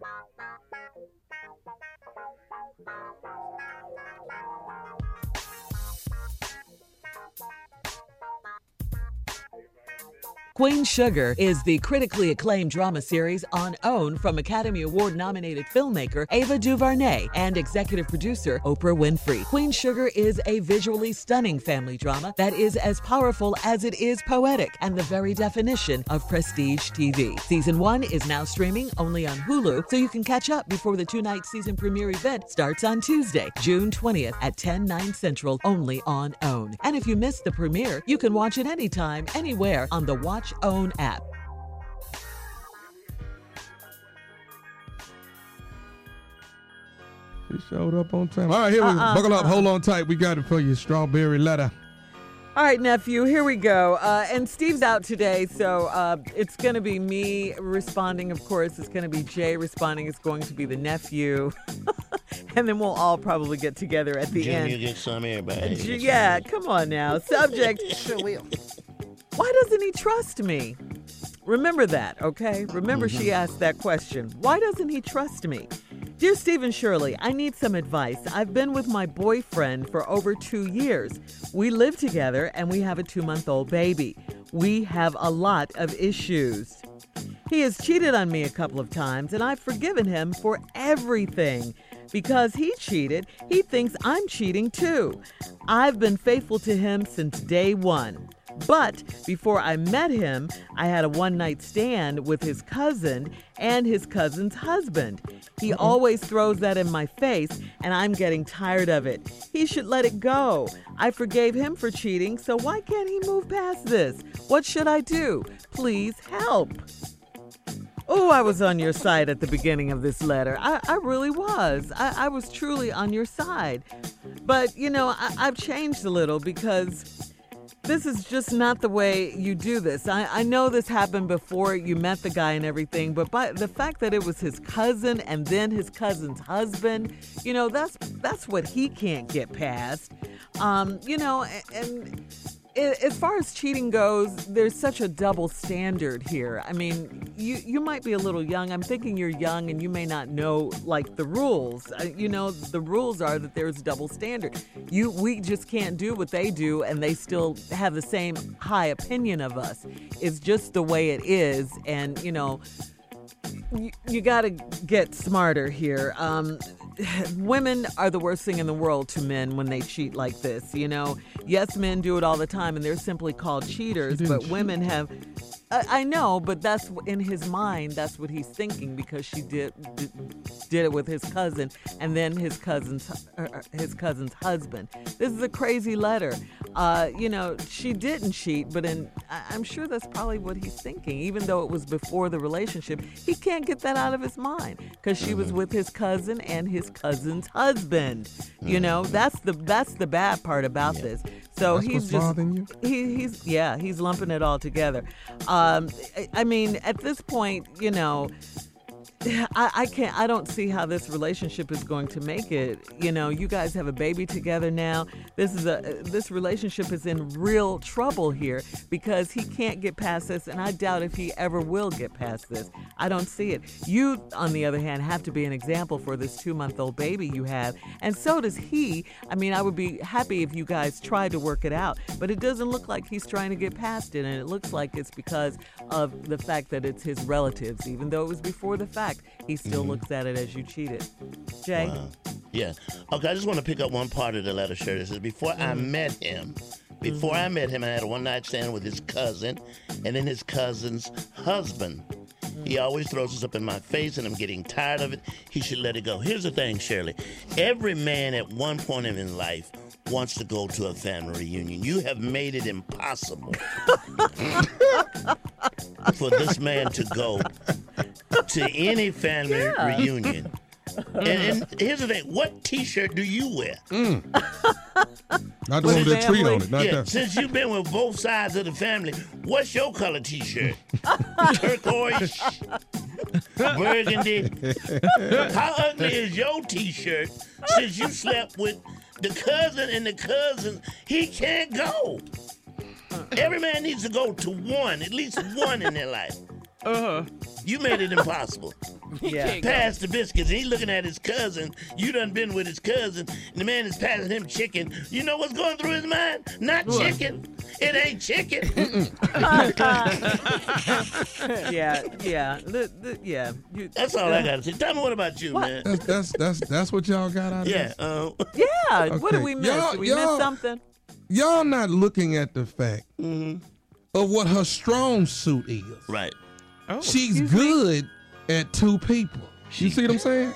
Bye. Queen Sugar is the critically acclaimed drama series on OWN from Academy Award nominated filmmaker Ava DuVernay and executive producer Oprah Winfrey. Queen Sugar is a visually stunning family drama that is as powerful as it is poetic and the very definition of prestige TV. Season 1 is now streaming only on Hulu, so you can catch up before the two night season premiere event starts on Tuesday, June 20th at 10, 9 central, only on OWN. And if you missed the premiere, you can watch it anytime, anywhere on the Watch OWN app. He showed up on time. All right, here we Uh-uh, buckle up. uh-uh. Hold on tight. We got it for you. Strawberry letter. All right, nephew, here we go. Uh, and Steve's out today, so uh, it's going to be me responding, of course. It's going to be Jay responding. It's going to be the nephew. and then we'll all probably get together at the Junior end. gets some, everybody. J- gets Yeah, come on now. Subject. Why doesn't he trust me? Remember that, okay? Remember she mm-hmm. asked that question. Why doesn't he trust me? Dear Steve and Shirley, I need some advice. I've been with my boyfriend for over two years. We live together and we have a two month old baby. We have a lot of issues. He has cheated on me a couple of times, and I've forgiven him for everything. Because he cheated, he thinks I'm cheating too. I've been faithful to him since day one. But before I met him, I had a one night stand with his cousin and his cousin's husband. He always throws that in my face, and I'm getting tired of it. He should let it go. I forgave him for cheating, so why can't he move past this? What should I do? Please help. Oh, I was on your side at the beginning of this letter. I, I really was. I, I was truly on your side. But, you know, I, I've changed a little because this is just not the way you do this. I, I know this happened before you met the guy and everything, but by the fact that it was his cousin and then his cousin's husband, you know, that's that's what he can't get past. Um, you know, and a- as far as cheating goes, there's such a double standard here. I mean, you you might be a little young. I'm thinking you're young and you may not know like the rules. Uh, you know, the rules are that there's a double standard. You we just can't do what they do and they still have the same high opinion of us. It's just the way it is and, you know, you, you got to get smarter here. Um, women are the worst thing in the world to men when they cheat like this. You know, yes, men do it all the time, and they're simply called cheaters. But women have. I I know, but that's in his mind. That's what he's thinking because she did did, did it with his cousin, and then his cousin's uh, uh, his cousin's husband. This is a crazy letter. Uh, you know, she didn't cheat, but in I'm sure that's probably what he's thinking. Even though it was before the relationship, he can't get that out of his mind because she was with his cousin and his cousin's husband. You know, that's the that's the bad part about this. So That's he's just he, he's yeah he's lumping it all together. Um I, I mean at this point you know I, I can't I don't see how this relationship is going to make it. You know, you guys have a baby together now. This is a this relationship is in real trouble here because he can't get past this and I doubt if he ever will get past this. I don't see it. You on the other hand have to be an example for this 2-month-old baby you have and so does he. I mean, I would be happy if you guys tried to work it out, but it doesn't look like he's trying to get past it and it looks like it's because of the fact that it's his relatives even though it was before the fact he still looks at it as you cheated. Jay? Wow. Yeah. Okay, I just want to pick up one part of the letter, shirt. It says, Before I Mm-hmm. met him, before I met him, I had a one night stand with his cousin and then his cousin's husband. Mm-hmm. He always throws this up in my face, and I'm getting tired of it. He should let it go. Here's the thing, Shirley. Every man at one point in his life wants to go to a family reunion. You have made it impossible for this man to go to any family Yeah. reunion. And, and here's the thing: what T-shirt do you wear? Mm. Not the one with that treat on it. Not yeah, that. since you've been with both sides of the family, what's your color T-shirt? Turquoise, burgundy. How ugly is your T-shirt? Since you slept with the cousin and the cousin, he can't go. Every man needs to go to one, at least one in their life. Uh-huh. You made it impossible. Yeah. Pass the biscuits. He looking at his cousin. You done been with his cousin. And the man is passing him chicken. You know what's going through his mind? Not chicken. It ain't chicken. yeah, yeah, the, the, yeah. You, That's all I got to say. Tell me what about you, man? That's that's that's that's what y'all got out of Yeah. this? Uh, Yeah, what did we miss? Y'all- did we miss y'all- something? Y'all not looking at the fact of what her strong suit is. right. She's good at two people. You see what I'm saying?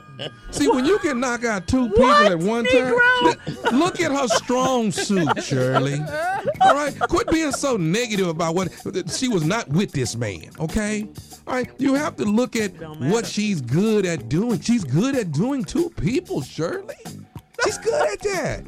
see, when you can knock out two people What, at one Negro? time, look at her strong suit, Shirley. All right, quit being so negative about what she was not with this man. Okay, all right, you have to look at what she's good at doing. She's good at doing two people, Shirley. She's good at that.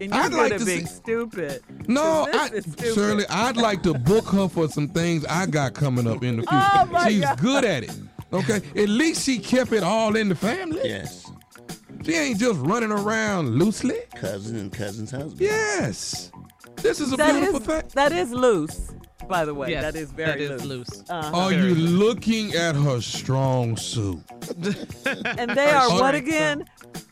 And you're I'd good like at to being see- stupid. No, I, stupid. Shirley, I'd like to book her for some things I got coming up in the future. Oh, my She's God. good at it. Okay, at least she kept it all in the family. Yes. She ain't just running around loosely. Cousin and cousin's husband. Yes, this is a That beautiful is thing. that is loose, by the way. Yes, that is very that is loose. loose. Uh-huh. Are Very you loose. looking at her strong suit? And they are what again?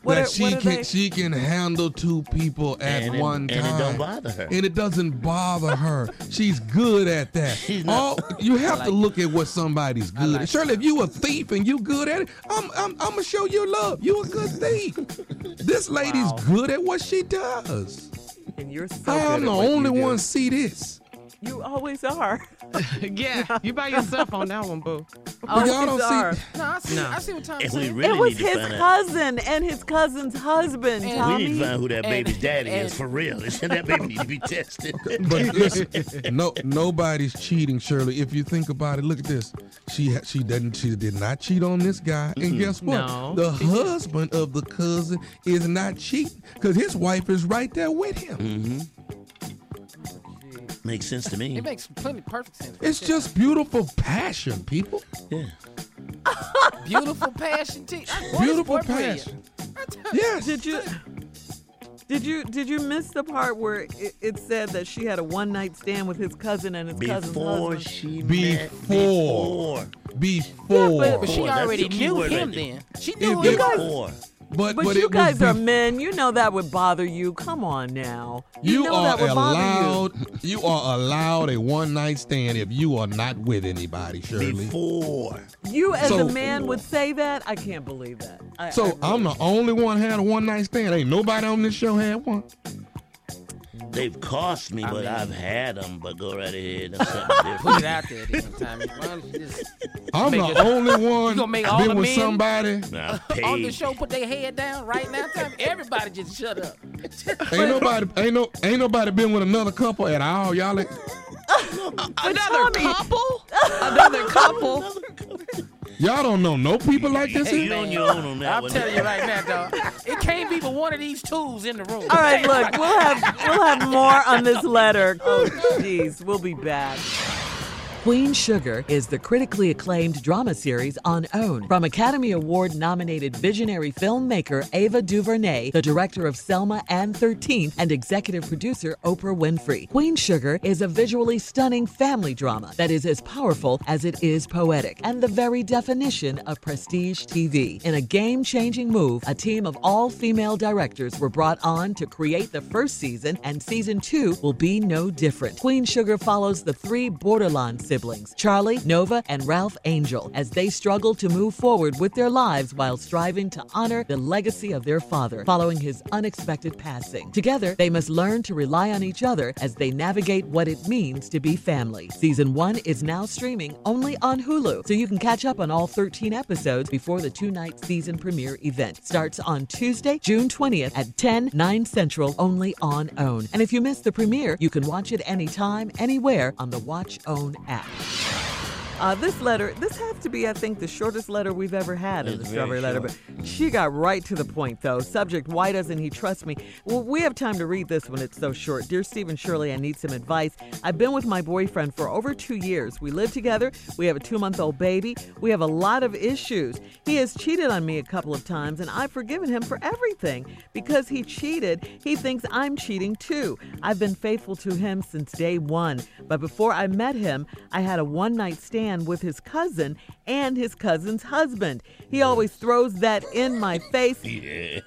What that are, she what can they? she can handle two people at And it- one time. and it don't bother her. And it doesn't bother her. She's good at that. She's not- All, you have like to look at what somebody's good like at. Shirley, if you a thief and you good at it, I'm I'm, I'm gonna show you love. You a good thief. this lady's Wow. good at what she does. and you're so I'm good the at what you only do. one see this. You always are. yeah, you by yourself on that one, boo. But y'all don't are. see. No, I see. No. I see what Tom's And we saying. really it was need to his find out. cousin and his cousin's husband, And- Tommy. We need to find who that And- baby's daddy and- is for real. that baby need to be tested. But listen, no, nobody's cheating, Shirley. If you think about it, look at this. She ha- she doesn't she did not cheat on this guy, and guess what? No, the she didn't. husband of the cousin is not cheating because his wife is right there with him. Mm-hmm. Makes sense to me. It makes plenty perfect sense. It's just beautiful passion, people. Yeah. beautiful passion. T- I- what is Beautiful passion. I tell Yes. Did you? Did you did you miss the part where it, it said that she had a one night stand with his cousin and his cousin's Before husband? she Before. met. Before. Yeah, But she Boy, that's already your key knew word him right there. then. She knew If him. you guys- Before. But But, but you it was guys are men. You know that would bother you. Come on now. You, You know are that would allowed. You are allowed a one night stand if you are not with anybody, Shirley. Before. you. You as So- a man would say that. I can't believe that. I, So I I'm the only one had a one night stand. Ain't nobody on this show had one. They've cost me, but mean- I've had them. But go right ahead. That's something Put it out there this time. Why don't you I'm Make the it- only one gonna make all been the with men- somebody. On the show put their head down right now? Time everybody just shut up. Ain't nobody, ain't no, ain't nobody been with another couple at all. Y'all, ain't- Another Tommy- couple? Another couple? Y'all don't know no people like this Hey, you on your own on that I'm one. telling you right now, dog. It can't be but one of these tools in the room. All right, look, we'll have we'll have more on this letter. Oh, jeez, we'll be back. Queen Sugar is the critically acclaimed drama series on OWN. From Academy Award nominated visionary filmmaker Ava DuVernay, the director of Selma and 13, and executive producer Oprah Winfrey. Queen Sugar is a visually stunning family drama that is as powerful as it is poetic and the very definition of prestige TV. In a game changing move, a team of all female directors were brought on to create the first season, and season two will be no different. Queen Sugar follows the three Bordelon siblings, Charlie, Nova, and Ralph Angel, as they struggle to move forward with their lives while striving to honor the legacy of their father following his unexpected passing. Together, they must learn to rely on each other as they navigate what it means to be family. Season one is now streaming only on Hulu, so you can catch up on all 13 episodes before the two night season premiere event. Starts on Tuesday, June 20th at 10, 9 Central, only on OWN. And if you miss the premiere, you can watch it anytime, anywhere on the Watch OWN app back. Uh, this letter, this has to be, I think, the shortest letter we've ever had in It's the Strawberry Letter. But she got right to the point, though. Subject: Why doesn't he trust me? Well, we have time to read this when it's so short. Dear Steve and Shirley, I need some advice. I've been with my boyfriend for over two years. We live together. We have a two-month-old baby. We have a lot of issues. He has cheated on me a couple of times, and I've forgiven him for everything because he cheated. He thinks I'm cheating too. I've been faithful to him since day one, but before I met him, I had a one-night stand man with his cousin and his cousin's husband. He always throws that in my face,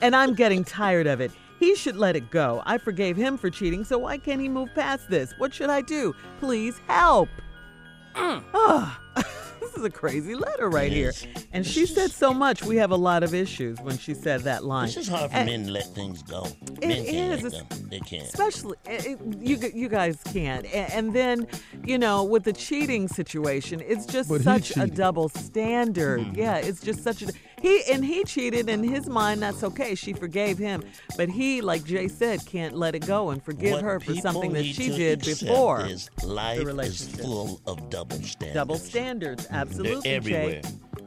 and I'm getting tired of it. He should let it go. I forgave him for cheating, so why can't he move past this? What should I do? Please help. Mm. This is a crazy letter right here. Yes. And she said so much. We have a lot of issues when she said that line. It's just hard for And- men to let things go. It men can't is, let it's- go. They can't. Especially, it, it- you you guys can't. A- And then, you know, with the cheating situation, it's just But such a double standard. Mm-hmm. Yeah, it's just such a he and he cheated in his mind. That's okay. She forgave him, but he, like Jay said, can't let it go and forgive What her for something that need she to did accept before. Is life is relationship. full of double standards. Double standards, mm-hmm. absolutely, Jay. everywhere.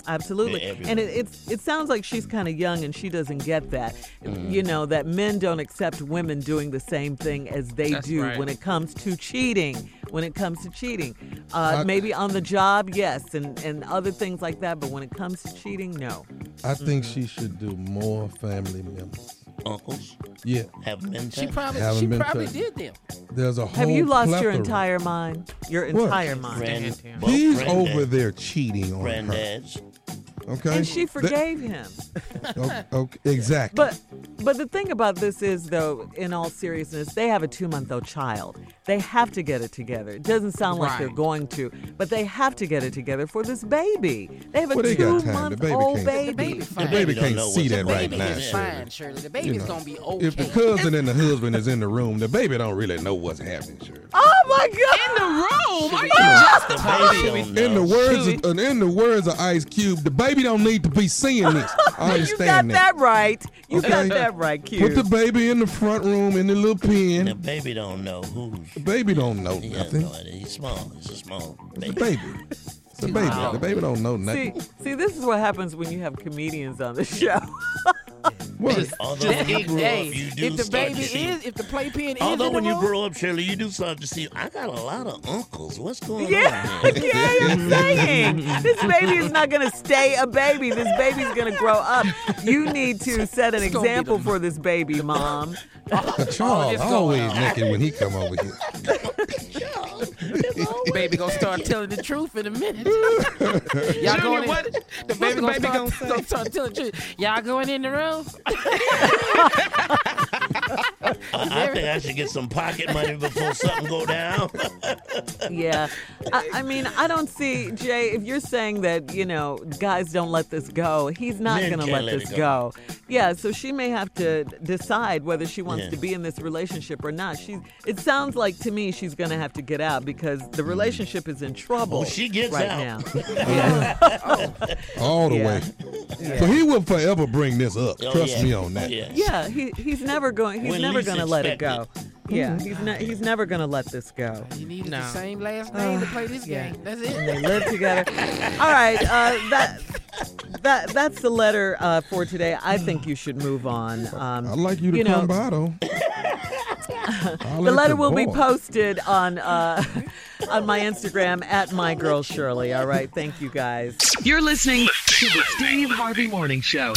Absolutely, and it, it's it sounds like she's kind of young and she doesn't get that. Mm. You know that men don't accept women doing the same thing as they That's do right. when it comes to cheating. When it comes to cheating, uh, I- maybe on the job, yes, and and other things like that. But when it comes to cheating, no. I think she should do more family members. Uncles Yeah, have been She touched. probably Haven't she been probably touched. did them. there's a whole. Have you lost your entire mind? Your What? entire mind. Grand- Stand him. both He's granddad- over there cheating on her. Granddads. Okay, And she That- forgave him. okay, okay, exactly. But but the thing about this is though, in all seriousness, they have a two month old child. They have to get it together. It doesn't sound like they're Right. going to, but they have to get it together for this baby. They have a Well, they two got time. The month baby old can't- baby. The baby the fine. baby Baby don't can't know see what's that the right baby now. is Shirley. fine, Shirley. The You baby's know, gonna be okay. If the cousin and the husband is in the room, the baby don't really know what's happening. Shirley. Oh my God! in the room, are you The baby don't In the words, of, in the words of Ice Cube, the baby don't need to be seeing this. I understand you understand got that right. You got that right, Q. Put the baby in the front room in the little pen. The baby don't know who's. The baby don't know He nothing. no. He's small. He's a small It's a baby. baby. It's a baby. Wow. The baby don't know see, nothing. see, this is what happens when you have comedians on the show. What? Although when you grow up, you do if the start baby to see. is, if the playpen is Although in the when you room, grow up, Shirley, you do start to see. I got a lot of uncles. What's going Yeah, on? here? yeah, I'm saying this baby is not going to stay a baby. This baby's going to grow up. You need to set an It's gonna be example for this baby, mom. Charles always on. naked when he come over here. baby gonna start telling the truth in a minute. Y'all going in, what- the what baby the gonna, baby start, gonna say? gonna start telling the truth. Y'all going in the room? I think I should get some pocket money before something go down. Yeah. I, I mean, I don't see, Jay, if you're saying that, you know, guys don't let this go, he's not Men going to let let this go. go. Yeah, so she may have to decide whether she wants Yeah. to be in this relationship or not. She's it sounds like to me she's going to have to get out because the relationship is in trouble Oh, she gets right out. now. yeah. All the Yeah. way. So he will forever bring this up. Oh, Trust yeah. me on that. Yeah. Yeah, he, he's never going he's When never going to let it go. expected. Yeah, he's ne- he's never going to let this go. You need No. the same last name to play this yeah. game. That's and it. they live together. All right, uh, that that that's the letter uh, for today. I think you should move on. Um, I'd like you to You know- come by though. The letter will be posted on uh, on my Instagram at my girl Shirley. All right, thank you guys. You're listening to the Steve Harvey Morning Show.